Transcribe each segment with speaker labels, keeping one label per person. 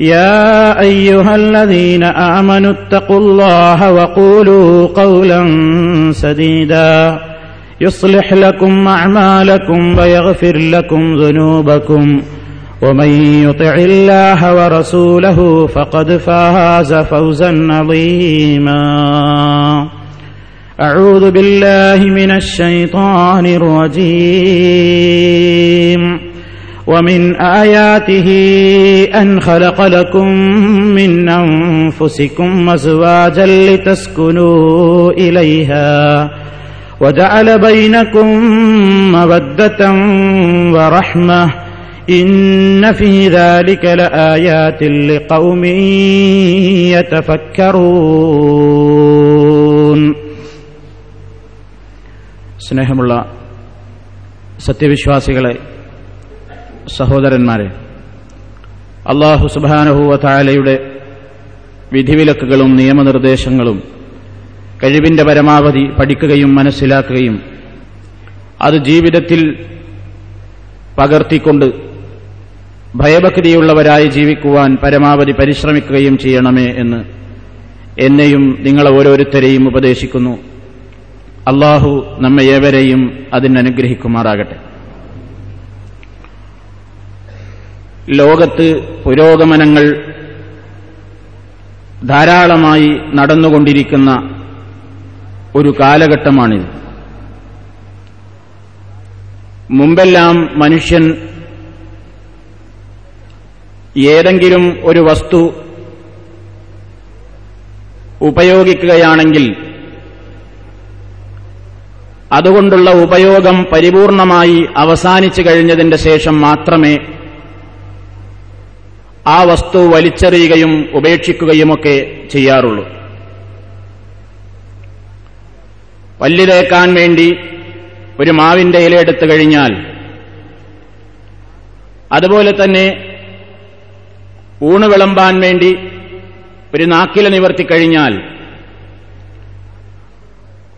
Speaker 1: يا أيها الذين آمنوا اتقوا الله وقولوا قولا سديدا. يصلح لكم أعمالكم ويغفر لكم ذنوبكم. ومن يطع الله ورسوله فقد فاز فوزا عظيما. أعوذ بالله من الشيطان الرجيم. ومن آياته أن خلق لكم من أنفسكم أزواجا لتسكنوا إليها وجعل بينكم مودة ورحمة إن في ذلك لآيات لقوم يتفكرون സ്നേഹമുള്ള സത്യവിശ്വാസികളെ സഹോദരന്മാരെ അള്ളാഹു സുബാനഹുവ താലയുടെ വിധിവിലക്കുകളും നിയമനിർദ്ദേശങ്ങളും കഴിവിന്റെ പരമാവധി പഠിക്കുകയും മനസ്സിലാക്കുകയും അത് ജീവിതത്തിൽ പകർത്തിക്കൊണ്ട് ഭയഭക്തിയുള്ളവരായി ജീവിക്കുവാൻ പരമാവധി പരിശ്രമിക്കുകയും ചെയ്യണമേ എന്ന് എന്നെയും നിങ്ങളെ ഓരോരുത്തരെയും ഉപദേശിക്കുന്നു. അള്ളാഹു നമ്മെ ഏവരെയും അതിനനുഗ്രഹിക്കുമാറാകട്ടെ. ലോകത്ത് പുരോഗമനങ്ങൾ ധാരാളമായി നടന്നുകൊണ്ടിരിക്കുന്ന ഒരു കാലഘട്ടമാണിത്. മുമ്പെല്ലാം മനുഷ്യൻ ഏതെങ്കിലും ഒരു വസ്തു ഉപയോഗിക്കുകയാണെങ്കിൽ അതുകൊണ്ടുള്ള ഉപയോഗം പരിപൂർണമായി അവസാനിച്ചു കഴിഞ്ഞതിന്റെ ശേഷം മാത്രമേ ആ വസ്തു വലിച്ചെറിയുകയും ഉപേക്ഷിക്കുകയുമൊക്കെ ചെയ്യാറുള്ളൂ. പല്ലിലേക്കാൻ വേണ്ടി ഒരു മാവിന്റെ ഇല എടുത്തു കഴിഞ്ഞാൽ അതുപോലെ തന്നെ ഊണ് വിളമ്പാൻ വേണ്ടി ഒരു നാക്കില നിവർത്തിക്കഴിഞ്ഞാൽ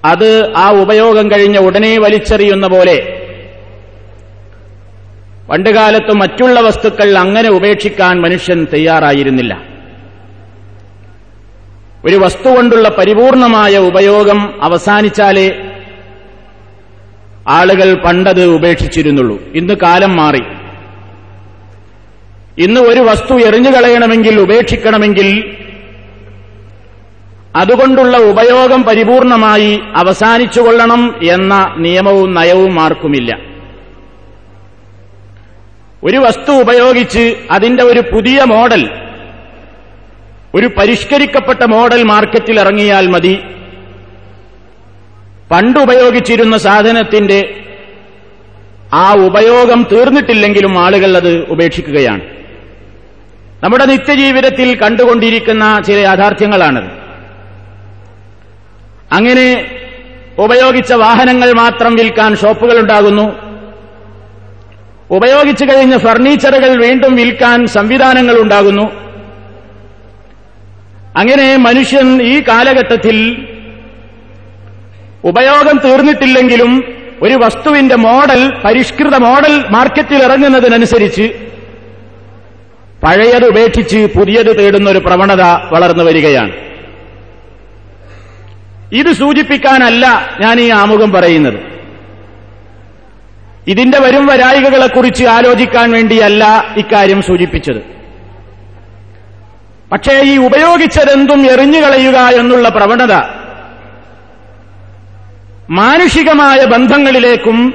Speaker 1: അത് ആ ഉപയോഗം കഴിഞ്ഞ ഉടനെ വലിച്ചെറിയുന്ന പോലെ പണ്ടുകാലത്ത് മറ്റുള്ള വസ്തുക്കൾ അങ്ങനെ ഉപേക്ഷിക്കാൻ മനുഷ്യൻ തയ്യാറായിരുന്നില്ല. ഒരു വസ്തു കൊണ്ടുള്ള പരിപൂർണമായ ഉപയോഗം അവസാനിച്ചാലേ ആളുകൾ പണ്ടത് ഉപേക്ഷിച്ചിരുന്നുള്ളൂ. ഇന്ന് കാലം മാറി. ഇന്ന് ഒരു വസ്തു എറിഞ്ഞു കളയണമെങ്കിൽ ഉപേക്ഷിക്കണമെങ്കിൽ അതുകൊണ്ടുള്ള ഉപയോഗം പരിപൂർണമായി അവസാനിച്ചുകൊള്ളണം എന്ന നിയമവും നയവും ആർക്കുമില്ല. ഒരു വസ്തു ഉപയോഗിച്ച് അതിന്റെ ഒരു പുതിയ മോഡൽ ഒരു പരിഷ്കരിക്കപ്പെട്ട മോഡൽ മാർക്കറ്റിൽ ഇറങ്ങിയാൽ മതി. പണ്ടുപയോഗിച്ചിരുന്ന സാധനത്തിന്റെ ആ ഉപയോഗം തീർന്നിട്ടില്ലെങ്കിലും ആളുകൾ അത് ഉപേക്ഷിക്കുകയാണ്. നമ്മുടെ നിത്യജീവിതത്തിൽ കണ്ടുകൊണ്ടിരിക്കുന്ന ചില യാഥാർത്ഥ്യങ്ങളാണത്. അങ്ങനെ ഉപയോഗിച്ച വാഹനങ്ങൾ മാത്രം വിൽക്കാൻ ഷോപ്പുകൾ ഉണ്ടാകുന്നു ഉപയോഗിച്ചു കഴിഞ്ഞ ഫർണിച്ചറുകൾ വീണ്ടും വിൽക്കാൻ സംവിധാനങ്ങൾ ഉണ്ടാകുന്നു. അങ്ങനെ മനുഷ്യൻ ഈ കാലഘട്ടത്തിൽ ഉപയോഗം തീർന്നിട്ടില്ലെങ്കിലും ഒരു വസ്തുവിന്റെ മോഡൽ പരിഷ്കൃത മോഡൽ മാർക്കറ്റിൽ ഇറങ്ങുന്നതിനനുസരിച്ച് പഴയത് ഉപേക്ഷിച്ച് പുതിയത് തേടുന്ന ഒരു പ്രവണത വളർന്നു വരികയാണ്. ഇത് സൂചിപ്പിക്കാനല്ല ഞാൻ ഈ ആമുഖം പറയുന്നത്. ഇതിന്റെ വരും വരായികകളെക്കുറിച്ച് ആലോചിക്കാൻ വേണ്ടിയല്ല ഇക്കാര്യം സൂചിപ്പിച്ചത്. പക്ഷേ ഈ ഉപയോഗിച്ചതെന്തും എറിഞ്ഞുകളയുക എന്നുള്ള പ്രവണത മാനുഷികമായ ബന്ധങ്ങളിലേക്കും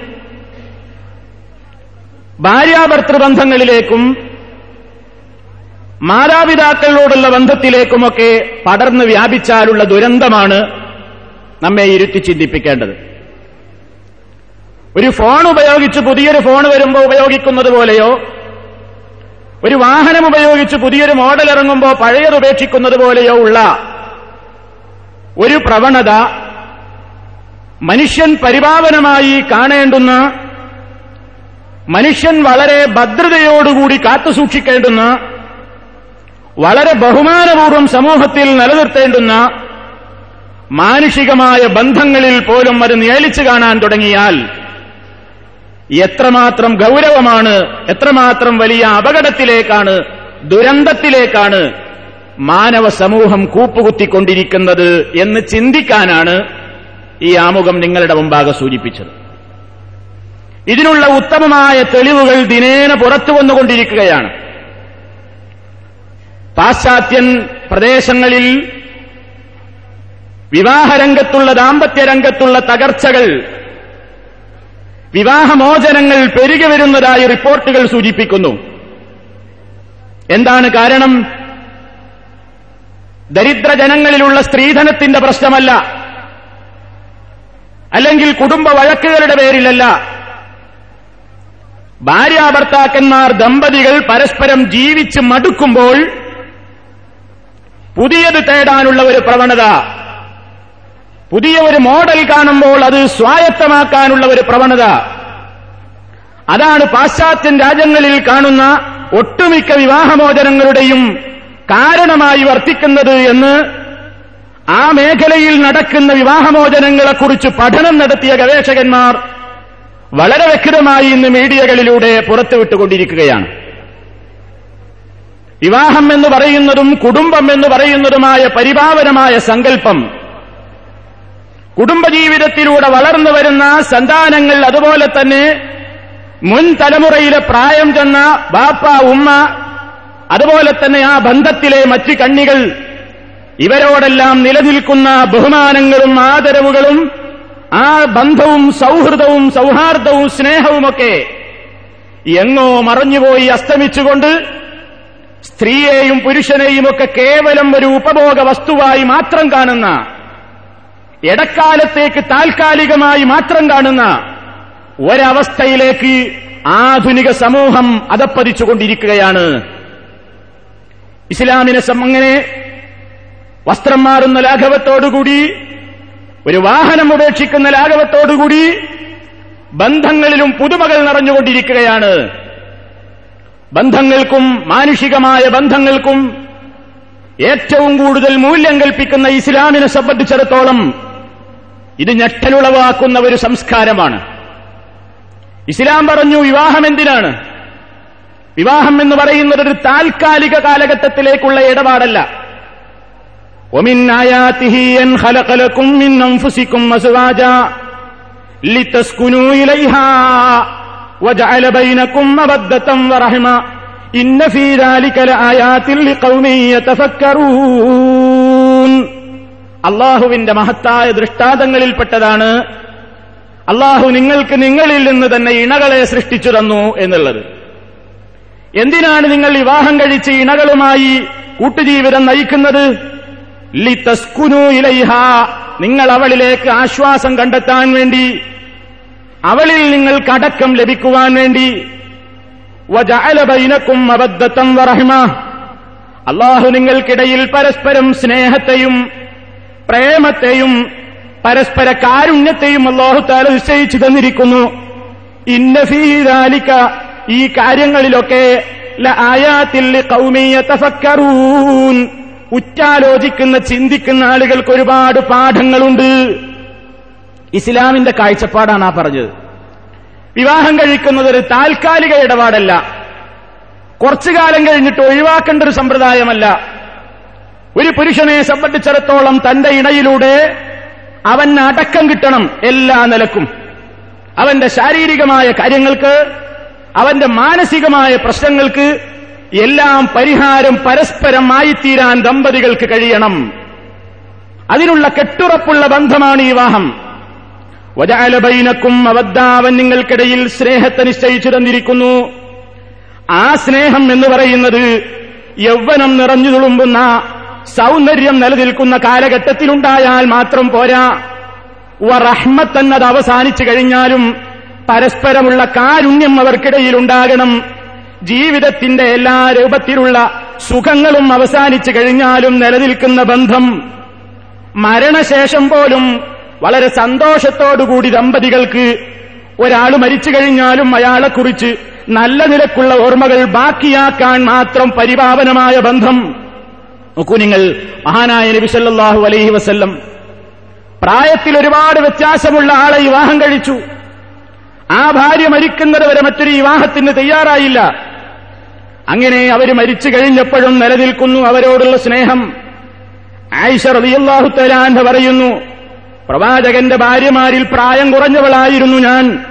Speaker 1: ഭാര്യാഭർത്തൃബന്ധങ്ങളിലേക്കും മാതാപിതാക്കളോടുള്ള ബന്ധത്തിലേക്കുമൊക്കെ പടർന്ന് വ്യാപിച്ചാലുള്ള ദുരന്തമാണ് നമ്മെ ഇരുത്തി ചിന്തിപ്പിക്കേണ്ടത്. ഒരു ഫോൺ ഉപയോഗിച്ച് പുതിയൊരു ഫോൺ വരുമ്പോൾ ഉപയോഗിക്കുന്നത് പോലെയോ? ഒരു വാഹനം ഉപയോഗിച്ച് പുതിയൊരു മോഡൽ ഇറങ്ങുമ്പോൾ പഴയത് ഉപേക്ഷിക്കുന്നത് പോലെയോ ഉള്ള ഒരു പ്രവണത മനുഷ്യൻ പരിപാവനമായി കാണേണ്ടുന്ന മനുഷ്യൻ വളരെ ഭദ്രതയോടുകൂടി കാത്തുസൂക്ഷിക്കേണ്ടുന്ന വളരെ ബഹുമാനപൂർവം സമൂഹത്തിൽ നിലനിർത്തേണ്ടുന്ന മാനുഷികമായ ബന്ധങ്ങളിൽ പോലും അത് നിയലിച്ചു കാണാൻ തുടങ്ങിയാൽ എത്രമാത്രം ഗൗരവമാണ് എത്രമാത്രം വലിയ അപകടത്തിലേക്കാണ് ദുരന്തത്തിലേക്കാണ് മാനവ സമൂഹം കൂപ്പുകുത്തിക്കൊണ്ടിരിക്കുന്നത് എന്ന് ചിന്തിക്കാനാണ് ഈ ആമുഖം നിങ്ങളുടെ മുമ്പാകെ സൂചിപ്പിച്ചത്. ഇതിനുള്ള ഉത്തമമായ തെളിവുകൾ ദിനേന പുറത്തു വന്നുകൊണ്ടിരിക്കുകയാണ്. പാശ്ചാത്യൻ പ്രദേശങ്ങളിൽ വിവാഹരംഗത്തുള്ള ദാമ്പത്യ രംഗത്തുള്ള തകർച്ചകൾ വിവാഹമോചനങ്ങൾ പെരുകി വരുന്നതായി റിപ്പോർട്ടുകൾ സൂചിപ്പിക്കുന്നു. എന്താണ് കാരണം? ദരിദ്ര ജനങ്ങളിലുള്ള സ്ത്രീധനത്തിന്റെ പ്രശ്നമല്ല. അല്ലെങ്കിൽ കുടുംബ വഴക്കുകളുടെ പേരിലല്ല. ഭാര്യാഭർത്താക്കന്മാർ ദമ്പതികൾ പരസ്പരം ജീവിച്ച് മടുക്കുമ്പോൾ പുതിയത് തേടാനുള്ള ഒരു പ്രവണത. പുതിയ ഒരു മോഡൽ കാണുമ്പോൾ അത് സ്വായത്തമാക്കാനുള്ള ഒരു പ്രവണത. അതാണ് പാശ്ചാത്യൻ രാജ്യങ്ങളിൽ കാണുന്ന ഒട്ടുമിക്ക വിവാഹമോചനങ്ങളുടെയും കാരണമായി വർത്തിക്കുന്നത് എന്ന് ആ മേഖലയിൽ നടക്കുന്ന വിവാഹമോചനങ്ങളെക്കുറിച്ച് പഠനം നടത്തിയ ഗവേഷകന്മാർ വളരെ വ്യക്തമായി ഇന്ന് മീഡിയകളിലൂടെ പുറത്തുവിട്ടുകൊണ്ടിരിക്കുകയാണ്. വിവാഹം എന്ന് പറയുന്നതും കുടുംബം എന്ന് പറയുന്നതുമായ പരിപാവനമായ സങ്കല്പം കുടുംബജീവിതത്തിലൂടെ വളർന്നു വരുന്ന സന്താനങ്ങൾ അതുപോലെ തന്നെ മുൻ തലമുറയിലെ പ്രായം ചെന്ന ബാപ്പ ഉമ്മ അതുപോലെ തന്നെ ആ ബന്ധത്തിലെ മറ്റ് കണ്ണികൾ ഇവരോടെല്ലാം നിലനിൽക്കുന്ന ബഹുമാനങ്ങളും ആദരവുകളും ആ ബന്ധവും സൗഹൃദവും സൗഹാർദ്ദവും സ്നേഹവുമൊക്കെ എങ്ങോ മറഞ്ഞുപോയി അസ്തമിച്ചുകൊണ്ട് സ്ത്രീയെയും പുരുഷനെയും ഒക്കെ കേവലം ഒരു ഉപഭോഗ വസ്തുവായി മാത്രം കാണുന്ന ഇടക്കാലത്തേക്ക് താൽക്കാലികമായി മാത്രം കാണുന്ന ഒരവസ്ഥയിലേക്ക് ആധുനിക സമൂഹം അതപ്പതിച്ചുകൊണ്ടിരിക്കുകയാണ്. ഇസ്ലാമിനെ അങ്ങനെ വസ്ത്രം മാറുന്ന ലാഘവത്തോടുകൂടി ഒരു വാഹനം ഉപേക്ഷിക്കുന്ന ലാഘവത്തോടുകൂടി ബന്ധങ്ങളിലും പുതുമകൾ നിറഞ്ഞുകൊണ്ടിരിക്കുകയാണ്. ബന്ധങ്ങൾക്കും മാനുഷികമായ ബന്ധങ്ങൾക്കും ഏറ്റവും കൂടുതൽ മൂല്യം കൽപ്പിക്കുന്ന ഇസ്ലാമിനെ സംബന്ധിച്ചിടത്തോളം ഇത് ഞെട്ടലുളവാക്കുന്ന ഒരു സംസ്കാരമാണ്. ഇസ്ലാം പറഞ്ഞു വിവാഹം എന്തിനാണ്? വിവാഹം എന്ന് പറയുന്നത് ഒരു താൽക്കാലിക കാലഘട്ടത്തിലേക്കുള്ള ഇടപാടല്ല. ഇന്ന ഫീ ദാലിക ലആയാത്തിൽ ലിഖൗമി അള്ളാഹുവിന്റെ മഹത്തായ ദൃഷ്ടാന്തങ്ങളിൽപ്പെട്ടതാണ് അള്ളാഹു നിങ്ങൾക്ക് നിങ്ങളിൽ നിന്ന് തന്നെ ഇണകളെ സൃഷ്ടിച്ചു തന്നു എന്നുള്ളത്. എന്തിനാണ് നിങ്ങൾ വിവാഹം കഴിച്ച് ഇണകളുമായി കൂട്ടുജീവിതം നയിക്കുന്നത്? ലി തസ്കുനു ഇലൈഹ നിങ്ങൾ അവളിലേക്ക് ആശ്വാസം കണ്ടെത്താൻ വേണ്ടി അവളിൽ നിങ്ങൾക്ക് അടക്കം ലഭിക്കുവാൻ വേണ്ടി. വജഅല ബൈനക്കും അബദ്ധത്തം വറഹ്മ അള്ളാഹു നിങ്ങൾക്കിടയിൽ പരസ്പരം സ്നേഹത്തെയും പ്രേമത്തെയും പരസ്പര കാരുണ്യത്തെയും അള്ളാഹു താല നിശ്ചയിച്ചു തന്നിരിക്കുന്നു. ഇന്നഫീദാലിക്ക ഈ കാര്യങ്ങളിലൊക്കെ ഉറ്റാലോചിക്കുന്ന ചിന്തിക്കുന്ന ആളുകൾക്ക് ഒരുപാട് പാഠങ്ങളുണ്ട്. ഇസ്ലാമിന്റെ കാഴ്ചപ്പാടാണ് ആ പറഞ്ഞത്. വിവാഹം കഴിക്കുന്നത് ഒരു താൽക്കാലിക ഇടപാടല്ല. കുറച്ചു കാലം കഴിഞ്ഞിട്ട് ഒഴിവാക്കേണ്ട ഒരു സമ്പ്രദായമല്ല. ഒരു പുരുഷനെ സംബന്ധിച്ചിടത്തോളം തന്റെ ഇണയിലൂടെ അവൻ അടക്കം കിട്ടണം എല്ലാ നിലക്കും. അവന്റെ ശാരീരികമായ കാര്യങ്ങൾക്ക് അവന്റെ മാനസികമായ പ്രശ്നങ്ങൾക്ക് എല്ലാം പരിഹാരം പരസ്പരം തീരാൻ ദമ്പതികൾക്ക് കഴിയണം. അതിനുള്ള കെട്ടുറപ്പുള്ള ബന്ധമാണ് ഈ വിവാഹം. വജാലബൈനക്കും അവദ്ധാവൻ നിങ്ങൾക്കിടയിൽ സ്നേഹത്തെ നിശ്ചയിച്ചു തന്നിരിക്കുന്നു. ആ സ്നേഹം എന്ന് പറയുന്നത് യൗവനം നിറഞ്ഞു തുളുമ്പുന്ന സൗന്ദര്യം നിലനിൽക്കുന്ന കാലഘട്ടത്തിലുണ്ടായാൽ മാത്രം പോരാ. വറഹ്മത്തെന്നത് അവസാനിച്ചു കഴിഞ്ഞാലും പരസ്പരമുള്ള കാരുണ്യം അവർക്കിടയിൽ ഉണ്ടാകണം ജീവിതത്തിന്റെ എല്ലാ രൂപത്തിലുള്ള സുഖങ്ങളും അവസാനിച്ചു കഴിഞ്ഞാലും നിലനിൽക്കുന്ന ബന്ധം മരണശേഷം പോലും വളരെ സന്തോഷത്തോടുകൂടി ദമ്പതികൾക്ക് ഒരാൾ മരിച്ചു കഴിഞ്ഞാലും അയാളെക്കുറിച്ച് നല്ല നിലക്കുള്ള ഓർമ്മകൾ ബാക്കിയാക്കാൻ മാത്രം പരിപാവനമായ ബന്ധം. നോക്കൂ നിങ്ങൾ മഹാനായ നബി സല്ലാഹു അലൈഹി വസ്ല്ലം പ്രായത്തിൽ ഒരുപാട് വ്യത്യാസമുള്ള ആളെ വിവാഹം കഴിച്ചു. ആ ഭാര്യ മരിക്കുന്നത് വരെ മറ്റൊരു വിവാഹത്തിന് തയ്യാറായില്ല. അങ്ങനെ അവർ മരിച്ചു കഴിഞ്ഞപ്പോഴും നിലനിൽക്കുന്നു അവരോടുള്ള സ്നേഹം. ആയിഷ റളിയല്ലാഹു തലാൻഹ പറയുന്നു പ്രവാചകന്റെ ഭാര്യമാരിൽ പ്രായം കുറഞ്ഞവളായിരുന്നു ഞാൻ.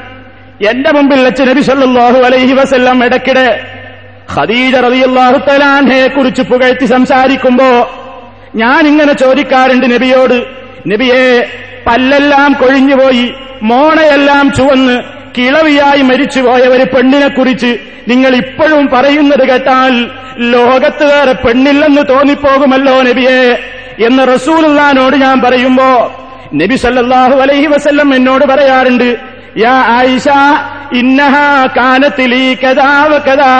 Speaker 1: എന്റെ മുമ്പിൽ വെച്ച് നബി സല്ലല്ലാഹു അലൈഹി വസല്ലം ഇടയ്ക്കിടെ ഖദീജ തലാൻഹയെ കുറിച്ച് പുകഴ്ത്തി സംസാരിക്കുമ്പോ ഞാൻ ഇങ്ങനെ ചോദിക്കാറുണ്ട് നബിയോട് നബിയെ പല്ലെല്ലാം കൊഴിഞ്ഞുപോയി മോണയെല്ലാം ചുവന്ന് കിളവിയായി മരിച്ചുപോയ ഒരു പെണ്ണിനെ കുറിച്ച് നിങ്ങൾ ഇപ്പോഴും പറയുന്നത് കേട്ടാൽ ലോകത്ത് വേറെ പെണ്ണില്ലെന്ന് തോന്നിപ്പോകുമല്ലോ നബിയെ എന്ന് റസൂലുള്ളാനോട് ഞാൻ പറയുമ്പോ നബി സല്ലല്ലാഹു അലൈഹി വസല്ലം എന്നോട് പറയാറുണ്ട് യാ ആയിഷ ഇന്നഹ കാനത്തിലീ കഥാവ കഥാ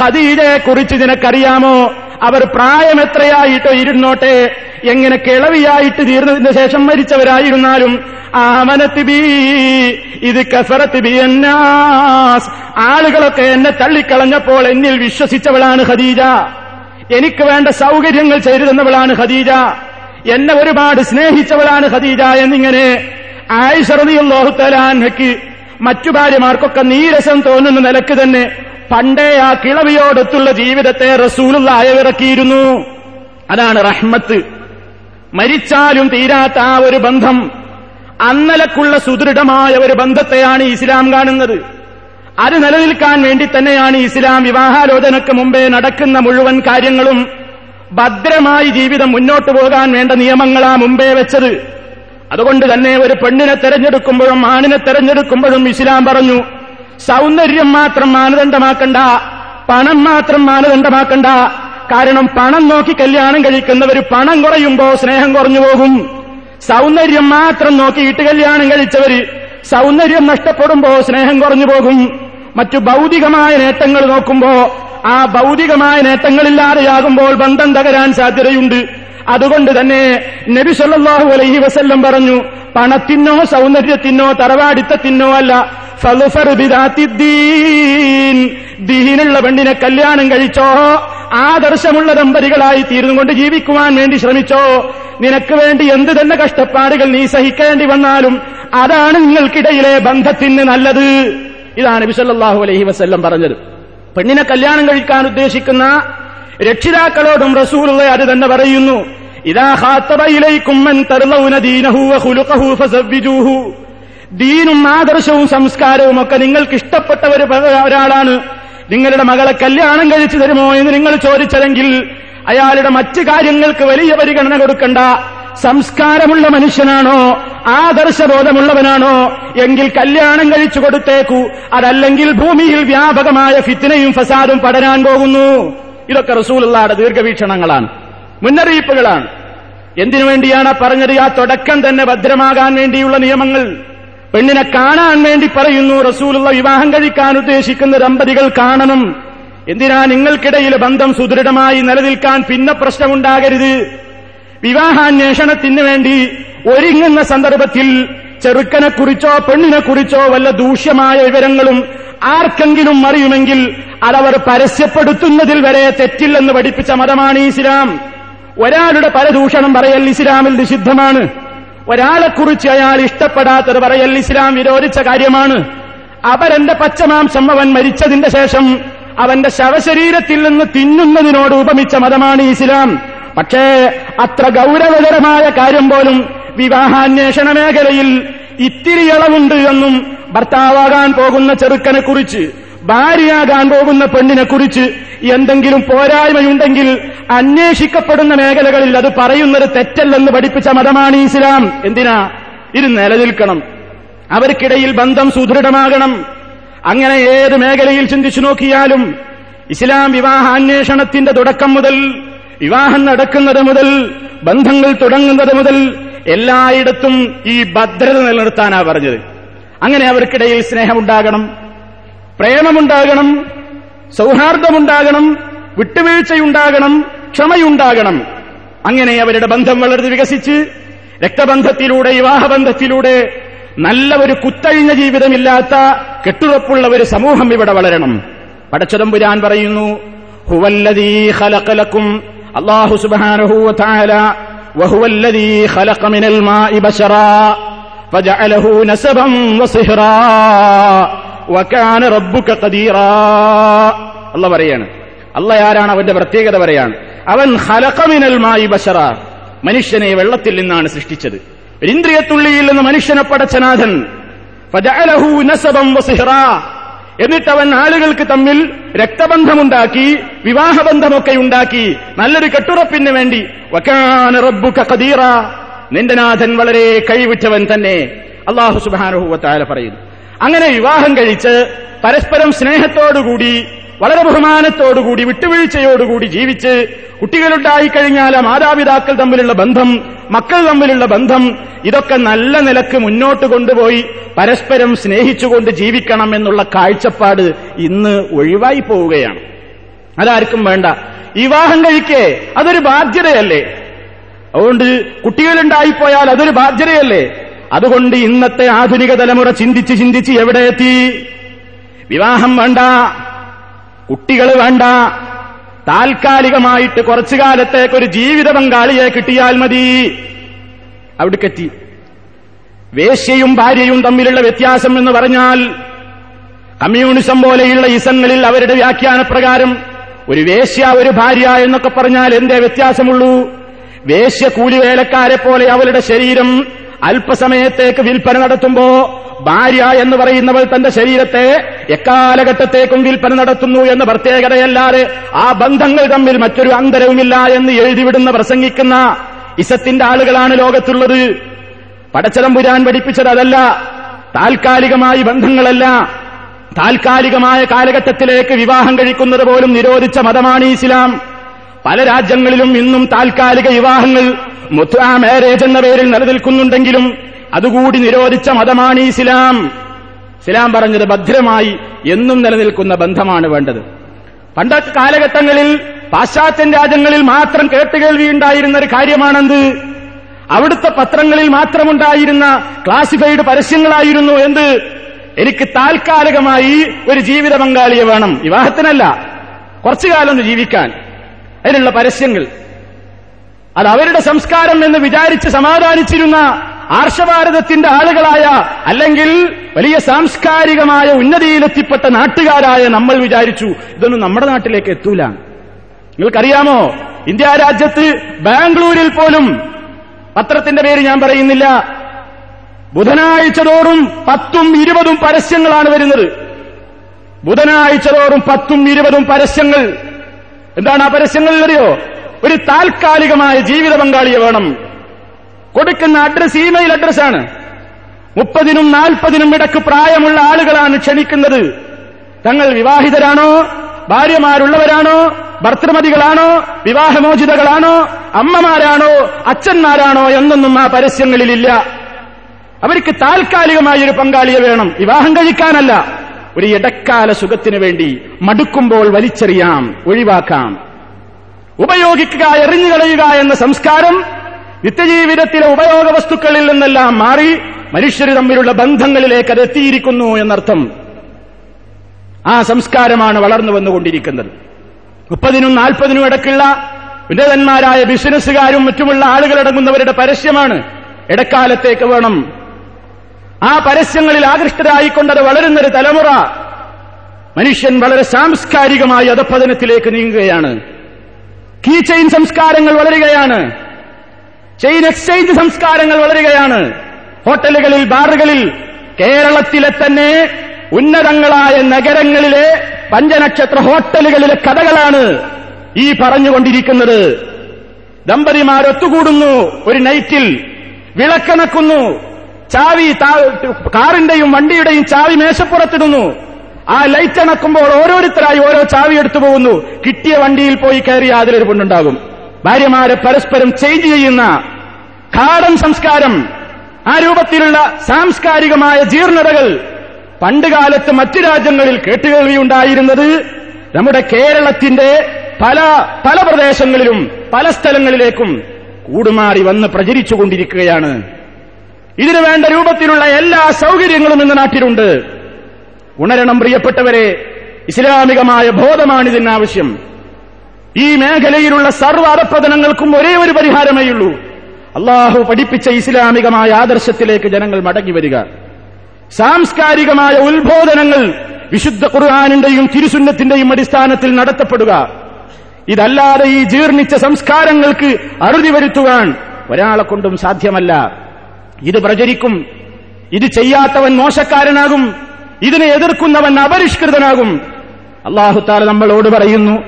Speaker 1: ഖദീജയെ കുറിച്ച് നിനക്കറിയാമോ? അവർ പ്രായം എത്രയായിട്ടോ ഇരുന്നോട്ടെ? എങ്ങനെ കിളവിയായിട്ട് തീർന്നതിന് ശേഷം മരിച്ചവരായിരുന്നാലും ആമനത്ത് ബി ഇത് കസറത്ത് ബി എന്നാസ് ആളുകളൊക്കെ എന്നെ തള്ളിക്കളഞ്ഞപ്പോൾ എന്നിൽ വിശ്വസിച്ചവളാണ് ഖദീജ. എനിക്ക് വേണ്ട സൗകര്യങ്ങൾ ചെയ്തു ഖദീജ. എന്നെ ഒരുപാട് സ്നേഹിച്ചവളാണ് ഖദീജ എന്നിങ്ങനെ ആയിഷറിയാൻഹയ്ക്ക് മറ്റു ഭാര്യമാർക്കൊക്കെ നീരസം തോന്നുന്ന നിലയ്ക്ക് തന്നെ പണ്ടേ ആ കിളവിയോടൊത്തുള്ള ജീവിതത്തെ റസൂലുള്ള അയവിറക്കിയിരുന്നു അതാണ് റഹ്മത്ത്. മരിച്ചാലും തീരാത്ത ആ ഒരു ബന്ധം അന്നലക്കുള്ള സുദൃഢമായ ഒരു ബന്ധത്തെയാണ് ഇസ്ലാം കാണുന്നത്. അത് നിലനിൽക്കാൻ വേണ്ടി തന്നെയാണ് ഇസ്ലാം വിവാഹാലോചനക്ക് മുമ്പേ നടക്കുന്ന മുഴുവൻ കാര്യങ്ങളും ഭദ്രമായി ജീവിതം മുന്നോട്ടു പോകാൻ വേണ്ട നിയമങ്ങളാ മുമ്പേ വെച്ചത്. അതുകൊണ്ട് തന്നെ ഒരു പെണ്ണിനെ തെരഞ്ഞെടുക്കുമ്പോഴും ആണിനെ തെരഞ്ഞെടുക്കുമ്പോഴും ഇസ്ലാം പറഞ്ഞു സൗന്ദര്യം മാത്രം മാനദണ്ഡമാക്കണ്ട പണം മാത്രം മാനദണ്ഡമാക്കണ്ട. കാരണം പണം നോക്കി കല്യാണം കഴിക്കുന്നവർ പണം കുറയുമ്പോ സ്നേഹം കുറഞ്ഞു പോകും. സൗന്ദര്യം മാത്രം നോക്കിയിട്ട് കല്യാണം കഴിച്ചവർ സൗന്ദര്യം നഷ്ടപ്പെടുമ്പോ സ്നേഹം കുറഞ്ഞു പോകും. മറ്റു ഭൗതികമായ നേട്ടങ്ങൾ നോക്കുമ്പോ ആ ഭൗതികമായ നേട്ടങ്ങളില്ലാതെയാകുമ്പോൾ ബന്ധം തകരാൻ സാധ്യതയുണ്ട്. അതുകൊണ്ട് തന്നെ നബി സല്ലല്ലാഹു അലൈഹി വസല്ലം പറഞ്ഞു പണത്തിനോ സൗന്ദര്യത്തിനോ തറവാടിത്തത്തിനോ അല്ല ദീനുള്ള പെണ്ണിനെ കല്യാണം കഴിച്ചോ? ആദർശമുള്ള ദമ്പതികളായി തീർന്നുകൊണ്ട് ജീവിക്കുവാൻ വേണ്ടി ശ്രമിച്ചോ? നിനക്ക് വേണ്ടി എന്ത് തന്നെ കഷ്ടപ്പാടുകൾ നീ സഹിക്കേണ്ടി വന്നാലും അതാണ് നിങ്ങൾക്കിടയിലെ ബന്ധത്തിന് നല്ലത്. ഇതാണ് വിസല്ലാഹു അലഹി വസ്ല്ലം പറഞ്ഞത്. പെണ്ണിനെ കല്യാണം കഴിക്കാൻ ഉദ്ദേശിക്കുന്ന രക്ഷിതാക്കളോടും റസൂലുള്ള അത് തന്നെ പറയുന്നു. ഇതാ ഹാത്തബയിലേക്കും ദീനും ആദർശവും സംസ്കാരവും ഒക്കെ നിങ്ങൾക്ക് ഇഷ്ടപ്പെട്ട ഒരു ഒരാളാണ്. നിങ്ങളുടെ മകളെ കല്യാണം കഴിച്ചു തരുമോ എന്ന് നിങ്ങൾ ചോദിച്ചതെങ്കിൽ അയാളുടെ മറ്റ് കാര്യങ്ങൾക്ക് വലിയ പരിഗണന കൊടുക്കണ്ട. സംസ്കാരമുള്ള മനുഷ്യനാണോ? ആദർശബോധമുള്ളവനാണോ? എങ്കിൽ കല്യാണം കഴിച്ചു കൊടുത്തേക്കൂ. അതല്ലെങ്കിൽ ഭൂമിയിൽ വ്യാപകമായ ഫിത്തിനയും ഫസാദും പടരാൻ പോകുന്നു. ഇതൊക്കെ റസൂലുള്ളാടെ ദീർഘവീക്ഷണങ്ങളാണ്. മുന്നറിയിപ്പുകളാണ്. എന്തിനു വേണ്ടിയാണ് പറഞ്ഞത്? ആ തുടക്കം തന്നെ ഭദ്രമാകാൻ വേണ്ടിയുള്ള നിയമങ്ങൾ. പെണ്ണിനെ കാണാൻ വേണ്ടി പറയുന്നു റസൂലുള്ള വിവാഹം കഴിക്കാൻ ഉദ്ദേശിക്കുന്ന ദമ്പതികൾ കാണണം. എന്തിനാ നിങ്ങൾക്കിടയിലെ ബന്ധം സുദൃഢമായി നിലനിൽക്കാൻ പിന്നെ പ്രശ്നമുണ്ടാകരുത്? വിവാഹാന്വേഷണത്തിന് വേണ്ടി ഒരുങ്ങുന്ന സന്ദർഭത്തിൽ ചെറുക്കനെക്കുറിച്ചോ പെണ്ണിനെക്കുറിച്ചോ വല്ല ദൂഷ്യമായ വിവരങ്ങളും ആർക്കെങ്കിലും അറിയുമെങ്കിൽ അതവർ പരസ്യപ്പെടുത്തുന്നതിൽ വരെ തെറ്റില്ലെന്ന് പഠിപ്പിച്ച മതമാണ് ഇസ്ലാം. ഒരാളുടെ പരദൂഷണം പറയൽ ഇസ്ലാമിൽ നിഷിദ്ധമാണ്. ഒരാളെക്കുറിച്ച് അയാൾ ഇഷ്ടപ്പെടാത്തത് പറയൽ ഇസ്ലാം വിരോധിച്ച കാര്യമാണ്. അവരെന്റെ പച്ചമാംസം അവൻ മരിച്ചതിന്റെ ശേഷം അവന്റെ ശവശരീരത്തിൽ നിന്ന് തിന്നുന്നതിനോട് ഉപമിച്ച മതമാണ് ഇസ്ലാം. പക്ഷേ അത്ര ഗൗരവകരമായ കാര്യം പോലും വിവാഹാന്വേഷണ മേഖലയിൽ ഇത്തിരി ഇളവുണ്ട് എന്നും ഭർത്താവാകാൻ പോകുന്ന ചെറുക്കനെ കുറിച്ച് ഭാര്യയാകാൻ പോകുന്ന പെണ്ണിനെ കുറിച്ച് എന്തെങ്കിലും പോരായ്മയുണ്ടെങ്കിൽ അന്വേഷിക്കപ്പെടുന്ന മേഖലകളിൽ അത് പറയുന്നത് തെറ്റല്ലെന്ന് പഠിപ്പിച്ച മതമാണ് ഇസ്ലാം. എന്തിനാ? ഇത് നിലനിൽക്കണം. അവർക്കിടയിൽ ബന്ധം സുദൃഢമാകണം. അങ്ങനെ ഏത് മേഖലയിൽ ചിന്തിച്ചു നോക്കിയാലും ഇസ്ലാം വിവാഹ അന്വേഷണത്തിന്റെ തുടക്കം മുതൽ വിവാഹം നടക്കുന്നത് മുതൽ ബന്ധങ്ങൾ തുടങ്ങുന്നത് മുതൽ എല്ലായിടത്തും ഈ ഭദ്രത നിലനിർത്താനാ പറഞ്ഞത്. അങ്ങനെ അവർക്കിടയിൽ സ്നേഹമുണ്ടാകണം. പ്രേമമുണ്ടാകണം സൗഹാർദ്ദമുണ്ടാകണം വിട്ടുവീഴ്ചയുണ്ടാകണം ക്ഷമയുണ്ടാകണം. അങ്ങനെ അവരുടെ ബന്ധം വളർന്ന് വികസിച്ച് രക്തബന്ധത്തിലൂടെ വിവാഹബന്ധത്തിലൂടെ നല്ല ഒരു കുത്തഴിഞ്ഞ ജീവിതമില്ലാത്ത കെട്ടുറപ്പുള്ള ഒരു സമൂഹം ഇവിടെ വളരണം. പടച്ചതമ്പുരാൻ പറയുന്നു അള്ളാഹു വക്കാന റബ്ബുക്ക കദീറ അല്ല പറയാണ്. അല്ല ആരാണ്? അവന്റെ പ്രത്യേകത പറയാണ്. അവൻ ഹലക്കമിനൽമായി ബഷറ മനുഷ്യനെ വെള്ളത്തിൽ നിന്നാണ് സൃഷ്ടിച്ചത്. ഒരിന്ദ്രിയത്തുള്ളിയിൽ നിന്ന് മനുഷ്യനെ പടച്ചനാഥൻ എന്നിട്ട് അവൻ ആളുകൾക്ക് തമ്മിൽ രക്തബന്ധമുണ്ടാക്കി വിവാഹബന്ധമൊക്കെ ഉണ്ടാക്കി നല്ലൊരു കെട്ടുറപ്പിന് വേണ്ടി വക്കാന റബ്ബുക കദീറ നിന്റെ നാഥൻ വളരെ കഴിവുറ്റവൻ തന്നെ. അള്ളാഹു സുബാനുഹൂവത്താല പറയുന്നു. അങ്ങനെ വിവാഹം കഴിച്ച് പരസ്പരം സ്നേഹത്തോടുകൂടി വളരെ ബഹുമാനത്തോടുകൂടി വിട്ടുവീഴ്ചയോടുകൂടി ജീവിച്ച് കുട്ടികളുണ്ടായി കഴിഞ്ഞാൽ ആ മാതാപിതാക്കൾ തമ്മിലുള്ള ബന്ധം മക്കൾ തമ്മിലുള്ള ബന്ധം ഇതൊക്കെ നല്ല നിലയ്ക്ക് മുന്നോട്ട് കൊണ്ടുപോയി പരസ്പരം സ്നേഹിച്ചുകൊണ്ട് ജീവിക്കണം എന്നുള്ള കാഴ്ചപ്പാട് ഇന്ന് ഒഴിവായി പോവുകയാണ്. അതാർക്കും വേണ്ട. വിവാഹം കഴിക്കേ അതൊരു ബാധ്യതയല്ലേ? അതുകൊണ്ട് കുട്ടികളുണ്ടായിപ്പോയാൽ അതൊരു ബാധ്യതയല്ലേ? അതുകൊണ്ട് ഇന്നത്തെ ആധുനിക തലമുറ ചിന്തിച്ച് ചിന്തിച്ച് എവിടെ എത്തി? വിവാഹം വേണ്ട കുട്ടികൾ വേണ്ട താൽക്കാലികമായിട്ട് കുറച്ചു കാലത്തേക്ക് ഒരു ജീവിത പങ്കാളിയെ കിട്ടിയാൽ മതി. അവിടേക്കെത്തി വേശ്യയും ഭാര്യയും തമ്മിലുള്ള വ്യത്യാസം എന്ന് പറഞ്ഞാൽ കമ്മ്യൂണിസം പോലെയുള്ള ഇസങ്ങളിൽ അവരുടെ വ്യാഖ്യാനപ്രകാരം ഒരു വേശ്യ ഒരു ഭാര്യ എന്നൊക്കെ പറഞ്ഞാൽ എന്തേ വ്യത്യാസമുള്ളൂ? വേശ്യ കൂലിവേലക്കാരെ പോലെ അവരുടെ ശരീരം അല്പസമയത്തേക്ക് വിൽപ്പന നടത്തുമ്പോ ഭാര്യ എന്ന് പറയുന്നവൾ തന്റെ ശരീരത്തെ എക്കാലഘട്ടത്തേക്കും വിൽപ്പന നടത്തുന്നു എന്ന പ്രത്യേകതയല്ലാതെ ആ ബന്ധങ്ങൾ തമ്മിൽ മറ്റൊരു അന്തരവുമില്ല എന്ന് എഴുതിവിടുന്ന പ്രസംഗിക്കുന്ന ഇസത്തിന്റെ ആളുകളാണ് ലോകത്തുള്ളത്. പടച്ചതമ്പുരാൻ പഠിപ്പിച്ചത് അതല്ല. താൽക്കാലികമായി ബന്ധങ്ങളല്ല. താൽക്കാലികമായ കാലഘട്ടത്തിലേക്ക് വിവാഹം കഴിക്കുന്നത് പോലും നിരോധിച്ച മതമാണ് ഇസ്ലാം. പല രാജ്യങ്ങളിലും ഇന്നും താൽക്കാലിക വിവാഹങ്ങൾ മുത്വ മാരേജ് എന്ന പേരിൽ നിലനിൽക്കുന്നുണ്ടെങ്കിലും അതുകൂടി നിരോധിച്ച മതമാണ് ഇസ്ലാം. ഇസ്ലാം പറഞ്ഞത് ഭദ്രമായി എന്നും നിലനിൽക്കുന്ന ബന്ധമാണ് വേണ്ടത്. പണ്ടത്തെ കാലഘട്ടങ്ങളിൽ പാശ്ചാത്യൻ രാജ്യങ്ങളിൽ മാത്രം കേട്ടുകേൾവിയുണ്ടായിരുന്ന ഒരു കാര്യമാണെന്ത്? അവിടുത്തെ പത്രങ്ങളിൽ മാത്രമുണ്ടായിരുന്ന ക്ലാസിഫൈഡ് പരസ്യങ്ങളായിരുന്നു എന്ത്? എനിക്ക് താൽക്കാലികമായി ഒരു ജീവിത പങ്കാളിയെ വേണം. വിവാഹത്തിനല്ല. കുറച്ചു കാലം ജീവിക്കാൻ. അതിനുള്ള പരസ്യങ്ങൾ. അത് അവരുടെ സംസ്കാരം എന്ന് വിചാരിച്ച് സമാധാനിച്ചിരുന്ന ആർഷഭാരതത്തിന്റെ ആളുകളായ അല്ലെങ്കിൽ വലിയ സാംസ്കാരികമായ ഉന്നതിയിലെത്തിപ്പെട്ട നാട്ടുകാരായ നമ്മൾ വിചാരിച്ചു ഇതൊന്നും നമ്മുടെ നാട്ടിലേക്ക് എത്തൂല. നിങ്ങൾക്കറിയാമോ? ഇന്ത്യ രാജ്യത്ത് ബാംഗ്ലൂരിൽ പോലും പത്രത്തിന്റെ പേര് ഞാൻ പറയുന്നില്ല. ബുധനാഴ്ച തോറും പത്തും ഇരുപതും പരസ്യങ്ങളാണ് വരുന്നത്. ബുധനാഴ്ച തോറും പത്തും ഇരുപതും പരസ്യങ്ങൾ. എന്താണ് ആ പരസ്യങ്ങൾ അറിയോ ഒരു താൽക്കാലികമായ ജീവിത പങ്കാളിയെ വേണം. കൊടുക്കുന്ന അഡ്രസ് ഇമെയിൽ അഡ്രസ്സാണ് മുപ്പതിനും നാൽപ്പതിനും ഇടയ്ക്ക് പ്രായമുള്ള ആളുകളാണ് ക്ഷണിക്കുന്നത്. തങ്ങൾ വിവാഹിതരാണോ? ഭാര്യമാരുള്ളവരാണോ? ഭർത്തൃമതികളാണോ? വിവാഹമോചിതകളാണോ? അമ്മമാരാണോ? അച്ഛന്മാരാണോ? എന്നൊന്നും ആ പരസ്യങ്ങളിലില്ല. അവർക്ക് താൽക്കാലികമായ ഒരു പങ്കാളിയെ വേണം. വിവാഹം കഴിക്കാനല്ല. ഒരു ഇടക്കാല സുഖത്തിനു വേണ്ടി മടുക്കുമ്പോൾ വലിച്ചെറിയാം ഒഴിവാക്കാം. ഉപയോഗിക്കുക എറിഞ്ഞു കളയുക എന്ന സംസ്കാരം നിത്യജീവിതത്തിലെ ഉപയോഗ വസ്തുക്കളിൽ നിന്നെല്ലാം മാറി മനുഷ്യർ തമ്മിലുള്ള ബന്ധങ്ങളിലേക്ക് അത് എത്തിയിരിക്കുന്നു എന്നർത്ഥം. ആ സംസ്കാരമാണ് വളർന്നു വന്നുകൊണ്ടിരിക്കുന്നത്. മുപ്പതിനും നാൽപ്പതിനും ഇടയ്ക്കുള്ള ഉന്നതന്മാരായ ബിസിനസ്സുകാരും മറ്റുമുള്ള ആളുകളടങ്ങുന്നവരുടെ പരസ്യമാണ് ഇടക്കാലത്തേക്ക് വേണം. ആ പരസ്യങ്ങളിൽ ആകൃഷ്ടരായിക്കൊണ്ടത് വളരുന്നൊരു തലമുറ മനുഷ്യൻ വളരെ സാംസ്കാരികമായി അധപ്പതനത്തിലേക്ക് നീങ്ങുകയാണ്. കീ ചെയിൻ സംസ്കാരങ്ങൾ വളരുകയാണ്. ചെയിൻ എക്സ്ചേഞ്ച് സംസ്കാരങ്ങൾ വളരുകയാണ്. ഹോട്ടലുകളിൽ ബാറുകളിൽ കേരളത്തിലെ തന്നെ ഉന്നതങ്ങളായ നഗരങ്ങളിലെ പഞ്ചനക്ഷത്ര ഹോട്ടലുകളിലെ കഥകളാണ് ഈ പറഞ്ഞുകൊണ്ടിരിക്കുന്നത്. ദമ്പതിമാർ ഒത്തുകൂടുന്നു ഒരു നൈറ്റിൽ വിളക്കണക്കുന്നു ചാവി കാറിന്റെയും വണ്ടിയുടെയും ചാവി മേശപ്പുറത്തിടുന്നു. ആ ലൈറ്റ് അണക്കുമ്പോൾ ഓരോരുത്തരായി ഓരോ ചാവി എടുത്തു പോകുന്നു. കിട്ടിയ വണ്ടിയിൽ പോയി കയറി അതിലൊരു പെണ്ണുണ്ടാകും. ഭാര്യമാരെ പരസ്പരം ചേഞ്ച് ചെയ്യുന്ന കാടൻ സംസ്കാരം ആ രൂപത്തിലുള്ള സാംസ്കാരികമായ ജീർണതകൾ പണ്ടുകാലത്ത് മറ്റു രാജ്യങ്ങളിൽ കേട്ടുകേൾവിയുണ്ടായിരുന്നത് നമ്മുടെ കേരളത്തിന്റെ പല പല പ്രദേശങ്ങളിലും പല സ്ഥലങ്ങളിലേക്കും കൂടുമാറി വന്ന് പ്രചരിച്ചുകൊണ്ടിരിക്കുകയാണ്. ഇതിനു വേണ്ട രൂപത്തിലുള്ള എല്ലാ സൗകര്യങ്ങളും ഇന്ന് നാട്ടിലുണ്ട്. ഉണരണം പ്രിയപ്പെട്ടവരെ ഇസ്ലാമികമായ ബോധമാണ് ഇതിനാവശ്യം ഈ മേഖലയിലുള്ള സർവ അധപ്പതനങ്ങൾക്കും ഒരേ ഒരു പരിഹാരമേയുള്ളൂ അള്ളാഹു പഠിപ്പിച്ച ഇസ്ലാമികമായ ആദർശത്തിലേക്ക് ജനങ്ങൾ മടങ്ങി വരിക. സാംസ്കാരികമായ ഉത്ബോധനങ്ങൾ വിശുദ്ധ ഖുർആാനിന്റെയും തിരുസുന്നത്തിന്റെയും അടിസ്ഥാനത്തിൽ നടത്തപ്പെടുക. ഇതല്ലാതെ ഈ ജീർണിച്ച സംസ്കാരങ്ങൾക്ക് അറുതി വരുത്തുവാൻ ഒരാളെ കൊണ്ടും സാധ്യമല്ല. ഇത് പ്രചരിക്കും. ഇത് ചെയ്യാത്തവൻ മോശക്കാരനാകും. ഇതിനെ എതിർക്കുന്നവൻ അപരിഷ്കൃതനാകും. അള്ളാഹു താല നമ്മളോട് പറയുന്നു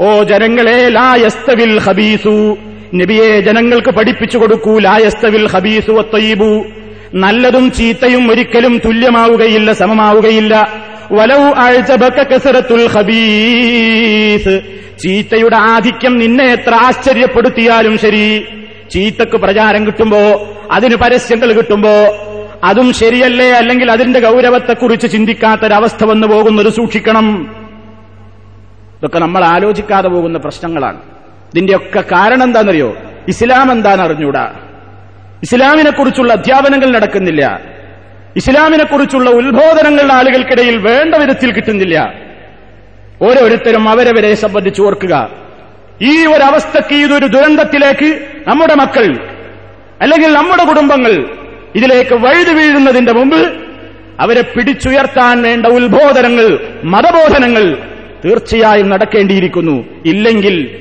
Speaker 1: ഓ ജനങ്ങളെ ലായസ്തവിൽ ഹബീസു നബിയെ ജനങ്ങൾക്ക് പഠിപ്പിച്ചു കൊടുക്കൂ ലായസ്തവിൽ ഹബീസു വത്തൊയ്യിബു നല്ലതും ചീത്തയും ഒരിക്കലും തുല്യമാവുകയില്ല സമമാവുകയില്ല. വലവു ആഴ്ച ബക്ക കസറത്തുൽ ഖബീസ്. ചീത്തയുടെ ആധിക്യം നിന്നെ എത്ര ആശ്ചര്യപ്പെടുത്തിയാലും ശരി. ചീത്തക്ക് പ്രചാരം കിട്ടുമ്പോ അതിന് പരസ്യങ്ങൾ കിട്ടുമ്പോ അതും ശരിയല്ലേ? അല്ലെങ്കിൽ അതിന്റെ ഗൗരവത്തെക്കുറിച്ച് ചിന്തിക്കാത്തൊരവസ്ഥ വന്നു പോകുന്നത് സൂക്ഷിക്കണം. ഇതൊക്കെ നമ്മൾ ആലോചിക്കാതെ പോകുന്ന പ്രശ്നങ്ങളാണ്. ഇതിന്റെയൊക്കെ കാരണം എന്താണെന്നറിയോ? ഇസ്ലാം എന്താണെന്ന് അറിഞ്ഞൂടാ. ഇസ്ലാമിനെക്കുറിച്ചുള്ള അധ്യാപനങ്ങൾ നടക്കുന്നില്ല. ഇസ്ലാമിനെക്കുറിച്ചുള്ള ഉത്ബോധനങ്ങൾ ആളുകൾക്കിടയിൽ വേണ്ട വിധത്തിൽ കിട്ടുന്നില്ല. ഓരോരുത്തരും അവരവരെ സംബന്ധിച്ച് ഓർക്കുക. ഈ ഒരു അവസ്ഥയ്ക്ക് ഇതൊരു ദുരന്തത്തിലേക്ക് നമ്മുടെ മക്കൾ അല്ലെങ്കിൽ നമ്മുടെ കുടുംബങ്ങൾ ഇതിലേക്ക് വഴുതി വീഴുന്നതിന്റെ മുമ്പ് അവരെ പിടിച്ചുയർത്താൻ വേണ്ട ഉത്ബോധനങ്ങൾ മതബോധനങ്ങൾ തീർച്ചയായും നടക്കേണ്ടിയിരിക്കുന്നു. ഇല്ലെങ്കിൽ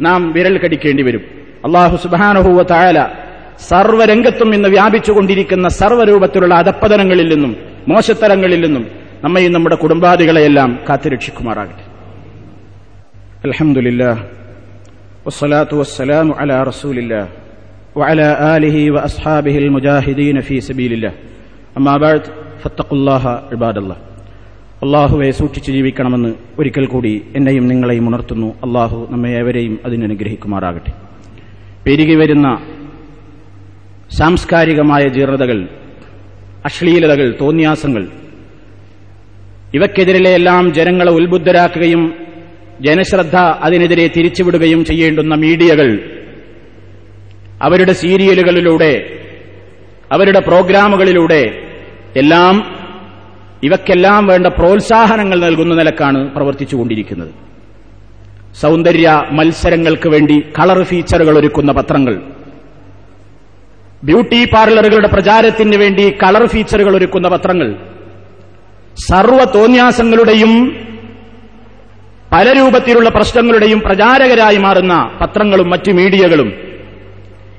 Speaker 1: നാം വിരൽ കടിക്കേണ്ടി വരും. അള്ളാഹു സുബാനഹുവ തായാല സർവരംഗത്തും ഇന്ന് വ്യാപിച്ചുകൊണ്ടിരിക്കുന്ന സർവരൂപത്തിലുള്ള അധപ്പതനങ്ങളിൽ നിന്നും മോശത്തരങ്ങളിൽ നിന്നും നമ്മയും നമ്മുടെ കുടുംബാദികളെയെല്ലാം കാത്തുരക്ഷിക്കുമാറാകട്ടെ അലഹമുല്ലാ والصلاة والسلام على رسول الله وعلى آله وأصحابه المجاهدين في سبيل الله أما بعد فاتقوا الله عباد الله അള്ളാഹുവെ സൂക്ഷിച്ച് ജീവിക്കണമെന്ന് ഒരിക്കൽ കൂടി എന്നെയും നിങ്ങളെയും ഉണർത്തുന്നു അള്ളാഹു നമ്മെ ഏവരെയും അതിനനുഗ്രഹിക്കുമാറാകട്ടെ പെരുകി വരുന്ന സാംസ്കാരികമായ ജീർണതകൾ അശ്ലീലതകൾ തോന്നിയാസങ്ങൾ ഇവയ്ക്കെതിരിലെല്ലാം ജനങ്ങളെ ഉത്ബുദ്ധരാക്കുകയും ജനശ്രദ്ധ അതിനെതിരെ തിരിച്ചുവിടുകയും ചെയ്യേണ്ടുന്ന മീഡിയകൾ അവരുടെ സീരിയലുകളിലൂടെ അവരുടെ പ്രോഗ്രാമുകളിലൂടെ എല്ലാം ഇവക്കെല്ലാം വേണ്ട പ്രോത്സാഹനങ്ങൾ നൽകുന്ന നിലക്കാണ് പ്രവർത്തിച്ചുകൊണ്ടിരിക്കുന്നത്. സൗന്ദര്യ മത്സരങ്ങൾക്ക് വേണ്ടി കളർ ഫീച്ചറുകൾ ഒരുക്കുന്ന പത്രങ്ങൾ ബ്യൂട്ടി പാർലറുകളുടെ പ്രചാരത്തിന് വേണ്ടി കളർ ഫീച്ചറുകൾ ഒരുക്കുന്ന പത്രങ്ങൾ സർവ തോന്യാസങ്ങളുടെയും പല രൂപത്തിലുള്ള പ്രശ്നങ്ങളുടെയും പ്രചാരകരായി മാറുന്ന പത്രങ്ങളും മറ്റു മീഡിയകളും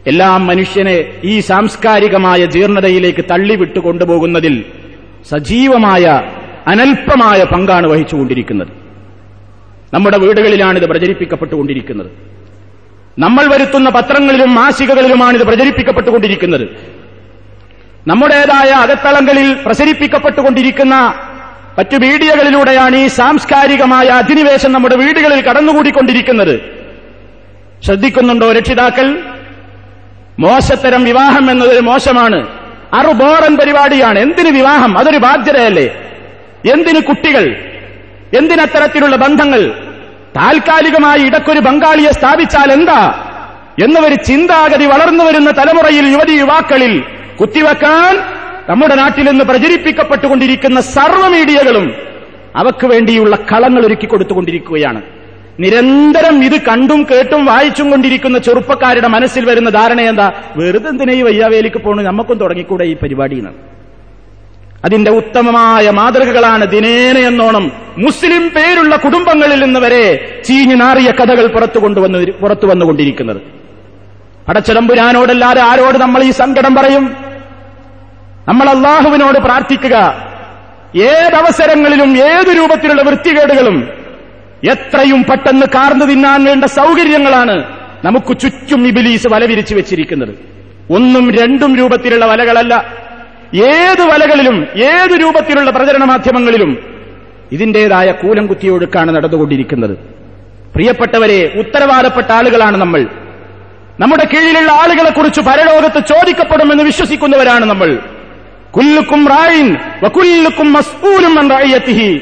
Speaker 1: എല്ലാം മനുഷ്യനെ ഈ സാംസ്കാരികമായ ജീർണതയിലേക്ക് തള്ളിവിട്ടു കൊണ്ടുപോകുന്നതിൽ സജീവമായ അനൽപമായ പങ്കാണ് വഹിച്ചുകൊണ്ടിരിക്കുന്നത്. നമ്മുടെ വീടുകളിലാണ് ഇത് പ്രചരിപ്പിക്കപ്പെട്ടുകൊണ്ടിരിക്കുന്നത്. നമ്മൾ വരുത്തുന്ന പത്രങ്ങളിലും മാസികകളിലുമാണ് ഇത് പ്രചരിപ്പിക്കപ്പെട്ടുകൊണ്ടിരിക്കുന്നത്. നമ്മുടേതായ അകത്തളങ്ങളിൽ പ്രസരിപ്പിക്കപ്പെട്ടുകൊണ്ടിരിക്കുന്ന മറ്റു മീഡിയകളിലൂടെയാണ് ഈ സാംസ്കാരികമായ അധിനിവേശം നമ്മുടെ വീടുകളിൽ കടന്നുകൂടിക്കൊണ്ടിരിക്കുന്നത്. ശ്രദ്ധിക്കുന്നുണ്ടോ രക്ഷിതാക്കൾ? മോശത്തരം വിവാഹം എന്നതൊരു മോശമാണ്. അറുബോറൻ പരിപാടിയാണ്. എന്തിന് വിവാഹം? അതൊരു ബാധ്യതയല്ലേ? എന്തിന് കുട്ടികൾ? എന്തിനത്തരത്തിലുള്ള ബന്ധങ്ങൾ? താൽക്കാലികമായി ഇടക്കൊരു ബംഗാളിയെ സ്ഥാപിച്ചാൽ എന്താ? എന്നൊരു ചിന്താഗതി വളർന്നു വരുന്ന തലമുറയിൽ യുവതി യുവാക്കളിൽ കുത്തിവെക്കാൻ നമ്മുടെ നാട്ടിൽ നിന്ന് പ്രചരിപ്പിക്കപ്പെട്ടുകൊണ്ടിരിക്കുന്ന സർവ മീഡിയകളും അവക്ക് വേണ്ടിയുള്ള കളങ്ങൾ ഒരുക്കി കൊടുത്തുകൊണ്ടിരിക്കുകയാണ്. നിരന്തരം ഇത് കണ്ടും കേട്ടും വായിച്ചും കൊണ്ടിരിക്കുന്ന ചെറുപ്പക്കാരുടെ മനസ്സിൽ വരുന്ന ധാരണ എന്താ? വെറുതെ എന്തിനാ വയ്യാവേലിക്ക് പോണു? നമുക്കും തുടങ്ങിക്കൂടെ ഈ പരിപാടി എന്ന് അതിന്റെ ഉത്തമമായ മാതൃകകളാണ് ദിനേന എന്നോണം മുസ്ലിം പേരുള്ള കുടുംബങ്ങളിൽ നിന്ന് വരെ ചീഞ്ഞു നാറിയ കഥകൾ പുറത്തു കൊണ്ടുവന്ന് പുറത്തു വന്നുകൊണ്ടിരിക്കുന്നത്. അടച്ചിടമ്പുരാനോടല്ലാതെ ആരോട് നമ്മൾ ഈ സങ്കടം പറയും? നമ്മൾ അള്ളാഹുവിനോട് പ്രാർത്ഥിക്കുക. ഏതവസരങ്ങളിലും ഏത് രൂപത്തിലുള്ള വൃത്തികേടുകളും എത്രയും പെട്ടെന്ന് കാർന്നു തിന്നാൻ വേണ്ട സൗകര്യങ്ങളാണ് നമുക്ക് ചുറ്റും ഇബിലീസ് വല വിരിച്ചു വെച്ചിരിക്കുന്നത്. ഒന്നും രണ്ടും രൂപത്തിലുള്ള വലകളല്ല. ഏത് വലകളിലും ഏത് രൂപത്തിലുള്ള പ്രചരണ മാധ്യമങ്ങളിലും ഇതിന്റേതായ കൂലം കുത്തിയൊഴുക്കാണ് നടന്നുകൊണ്ടിരിക്കുന്നത്. പ്രിയപ്പെട്ടവരെ ഉത്തരവാദപ്പെട്ട ആളുകളാണ് നമ്മൾ. നമ്മുടെ കീഴിലുള്ള ആളുകളെക്കുറിച്ച് പരലോകത്ത് ചോദിക്കപ്പെടുമെന്ന് വിശ്വസിക്കുന്നവരാണ് നമ്മൾ. കുല്ലുക്കും റായിൻ വകുല്ലുക്കും മസ്ഊലും അൻ റഅയ്യത്തിഹി.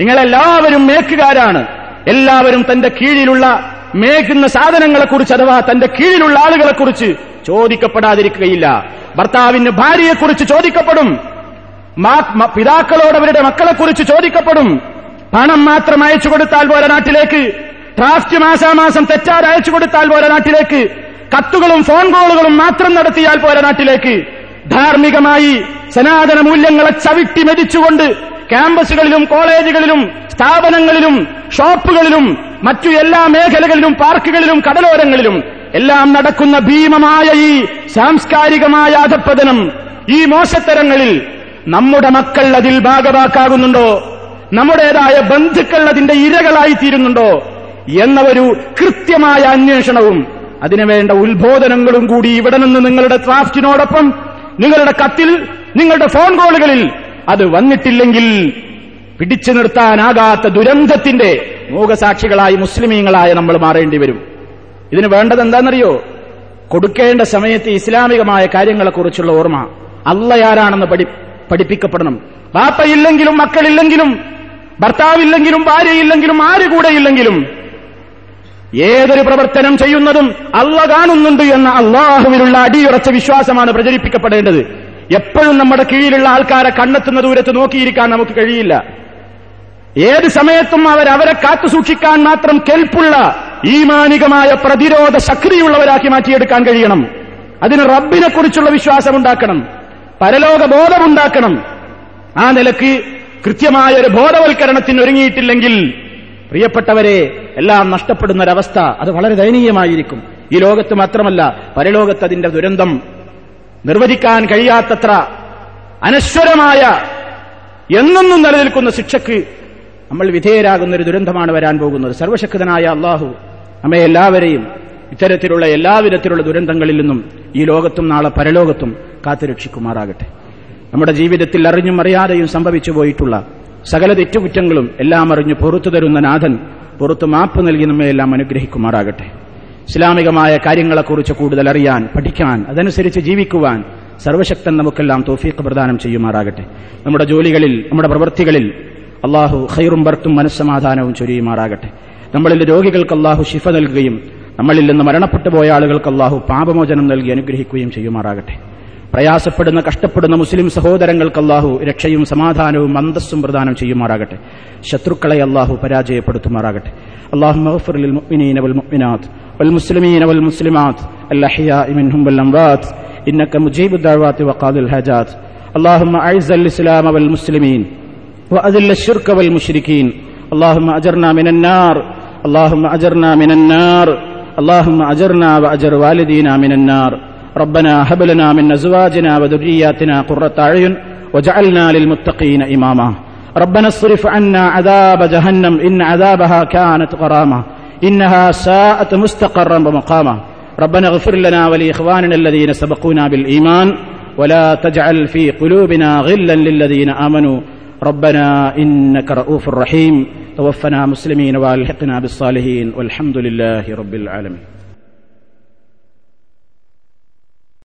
Speaker 1: നിങ്ങളെല്ലാവരും മേക്കുകാരാണ്. എല്ലാവരും തന്റെ കീഴിലുള്ള മേക്കുന്ന സാധനങ്ങളെക്കുറിച്ച് അഥവാ തന്റെ കീഴിലുള്ള ആളുകളെക്കുറിച്ച് ചോദിക്കപ്പെടാതിരിക്കുകയില്ല. ഭർത്താവിന് ഭാര്യയെക്കുറിച്ച് ചോദിക്കപ്പെടും. പിതാക്കളോട് അവരുടെ മക്കളെക്കുറിച്ച് ചോദിക്കപ്പെടും. പണം മാത്രം അയച്ചു കൊടുത്താൽ പോലെ നാട്ടിലേക്ക്. ഡ്രാഫ്റ്റ് മാസാമാസം തെറ്റാതെ അയച്ചു കൊടുത്താൽ പോലെ നാട്ടിലേക്ക്. കത്തുകളും ഫോൺ കോളുകളും മാത്രം നടത്തിയാൽ പോലെ നാട്ടിലേക്ക്. ധാർമ്മികമായി സനാതന മൂല്യങ്ങളെ ചവിട്ടി മെതിച്ചുകൊണ്ട് ക്യാമ്പസുകളിലും കോളേജുകളിലും സ്ഥാപനങ്ങളിലും ഷോപ്പുകളിലും മറ്റു എല്ലാ മേഖലകളിലും പാർക്കുകളിലും കടലോരങ്ങളിലും എല്ലാം നടക്കുന്ന ഭീമമായ ഈ സാംസ്കാരികമായ അധപ്പതനം ഈ മോശത്തരങ്ങളിൽ നമ്മുടെ മക്കൾ അതിൽ ഭാഗവാക്കാകുന്നുണ്ടോ? നമ്മുടേതായ ബന്ധുക്കൾ അതിന്റെ ഇരകളായി തീരുന്നുണ്ടോ? എന്ന ഒരു കൃത്യമായ അന്വേഷണവും അതിനുവേണ്ട ഉത്ബോധനങ്ങളും കൂടി ഇവിടെ നിന്ന് നിങ്ങളുടെ ഡ്രാഫ്റ്റിനോടൊപ്പം നിങ്ങളുടെ കത്തിൽ നിങ്ങളുടെ ഫോൺ കോളുകളിൽ അത് വന്നിട്ടില്ലെങ്കിൽ പിടിച്ചു നിർത്താനാകാത്ത ദുരന്തത്തിന്റെ മൂകസാക്ഷികളായി മുസ്ലിമീങ്ങളായ നമ്മൾ മാറേണ്ടി വരും. ഇതിന് വേണ്ടത് എന്താണെന്നറിയോ? കൊടുക്കേണ്ട സമയത്ത് ഇസ്ലാമികമായ കാര്യങ്ങളെക്കുറിച്ചുള്ള ഓർമ്മ. അള്ളയാരാണെന്ന് പഠി പഠിപ്പിക്കപ്പെടണം. ബാപ്പയില്ലെങ്കിലും മക്കളില്ലെങ്കിലും ഭർത്താവില്ലെങ്കിലും ഭാര്യയില്ലെങ്കിലും ആര് കൂടെയില്ലെങ്കിലും ഏതൊരു പ്രവർത്തനം ചെയ്യുന്നതും അള്ള കാണുന്നുണ്ട് എന്ന അള്ളാഹുവിലുള്ള അടിയുറച്ച വിശ്വാസമാണ് പ്രചരിപ്പിക്കപ്പെടേണ്ടത്. എപ്പോഴും നമ്മുടെ കീഴിലുള്ള ആൾക്കാരെ കണ്ണെത്തുന്ന ദൂരത്ത് നോക്കിയിരിക്കാൻ നമുക്ക് കഴിയില്ല. ഏത് സമയത്തും അവരവരെ കാത്തു സൂക്ഷിക്കാൻ മാത്രം കെൽപ്പുള്ള ഈമാനികമായ പ്രതിരോധ ശക്തിയുള്ളവരാക്കി മാറ്റിയെടുക്കാൻ കഴിയണം. അതിന് റബ്ബിനെ കുറിച്ചുള്ള വിശ്വാസമുണ്ടാക്കണം. പരലോക ബോധമുണ്ടാക്കണം. ആ നിലയ്ക്ക് കൃത്യമായ ഒരു ബോധവൽക്കരണത്തിന് ഒരുങ്ങിയിട്ടില്ലെങ്കിൽ പ്രിയപ്പെട്ടവരെ എല്ലാം നഷ്ടപ്പെടുന്ന ഒരവസ്ഥ അത് വളരെ ദയനീയമായിരിക്കും. ഈ ലോകത്ത് മാത്രമല്ല പരലോകത്ത് അതിന്റെ ദുരന്തം നിർവചിക്കാൻ കഴിയാത്തത്ര അനശ്വരമായ എന്നെന്നും നിലനിൽക്കുന്ന ശിക്ഷയ്ക്ക് നമ്മൾ വിധേയരാകുന്ന ഒരു ദുരന്തമാണ് വരാൻ പോകുന്നത്. സർവശക്തനായ അള്ളാഹു നമ്മെ എല്ലാവരെയും ഇത്തരത്തിലുള്ള എല്ലാവിധത്തിലുള്ള ദുരന്തങ്ങളിൽ നിന്നും ഈ ലോകത്തും നാളെ പരലോകത്തും കാത്തുരക്ഷിക്കുമാറാകട്ടെ നമ്മുടെ ജീവിതത്തിൽ അറിഞ്ഞും അറിയാതെയും സംഭവിച്ചു പോയിട്ടുള്ള സകല തെറ്റുകുറ്റങ്ങളും എല്ലാം അറിഞ്ഞു പുറത്തു തരുന്ന നാഥൻ പുറത്തു മാപ്പ് നൽകി നമ്മയെല്ലാം അനുഗ്രഹിക്കുമാറാകട്ടെ. ഇസ്ലാമികമായ കാര്യങ്ങളെക്കുറിച്ച് കൂടുതൽ അറിയാൻ പഠിക്കാൻ അതനുസരിച്ച് ജീവിക്കുവാൻ സർവശക്തൻ നമുക്കെല്ലാം തോഫീക്ക് പ്രദാനം ചെയ്യുമാറാകട്ടെ. നമ്മുടെ ജോലികളിൽ നമ്മുടെ പ്രവൃത്തികളിൽ അള്ളാഹു ഹൈറും ബർത്തും മനസ്സമാധാനവും ചൊരിയുമാറാകട്ടെ. നമ്മളിൽ രോഗികൾക്ക് അള്ളാഹു ശിഫ നൽകുകയും നമ്മളിൽ നിന്ന് മരണപ്പെട്ടു പോയ ആളുകൾക്ക് അള്ളാഹു പാപമോചനം നൽകി അനുഗ്രഹിക്കുകയും ചെയ്യുമാറാകട്ടെ. പ്രയാസപ്പെടുന്ന കഷ്ടപ്പെടുന്ന മുസ്ലിം സഹോദരങ്ങൾക്ക് അള്ളാഹു രക്ഷയും സമാധാനവും അന്തസ്സും പ്രദാനം ചെയ്യുമാറാകട്ടെ ശത്രുക്കളെ അള്ളാഹു പരാജയപ്പെടുത്തുമാറാകട്ടെ അള്ളാഹു മഗ്ഫിർ ലിൽ മുഅ്മിനീന വൽ മുഅ്മിനാത്ത് വൽ മുസ്ലിമീന വൽ മുസ്ലിമാത്ത് الأحياء منهم والأموات إنك مجيب الدعوات وقاضي الحاجات اللهم أعز الإسلام والمسلمين وأذل الشرك والمشركين اللهم أجرنا من النار اللهم أجرنا من النار
Speaker 2: اللهم أجرنا وأجر والدينا من النار ربنا هب لنا من أزواجنا وذرياتنا قرة أعين وجعلنا للمتقين إماما. ربنا اصرف عنا عذاب جهنم إن عذابها كانت غراما. إنها ساءت مستقرا ومقاما. ربنا اغفر لنا ولإخواننا الذين سبقونا بالإيمان ولا تجعل في قلوبنا غلا للذين آمنوا. ربنا إنك رؤوف رحيم. توفنا مسلمين وألحقنا بالصالحين والحمد لله رب العالمين.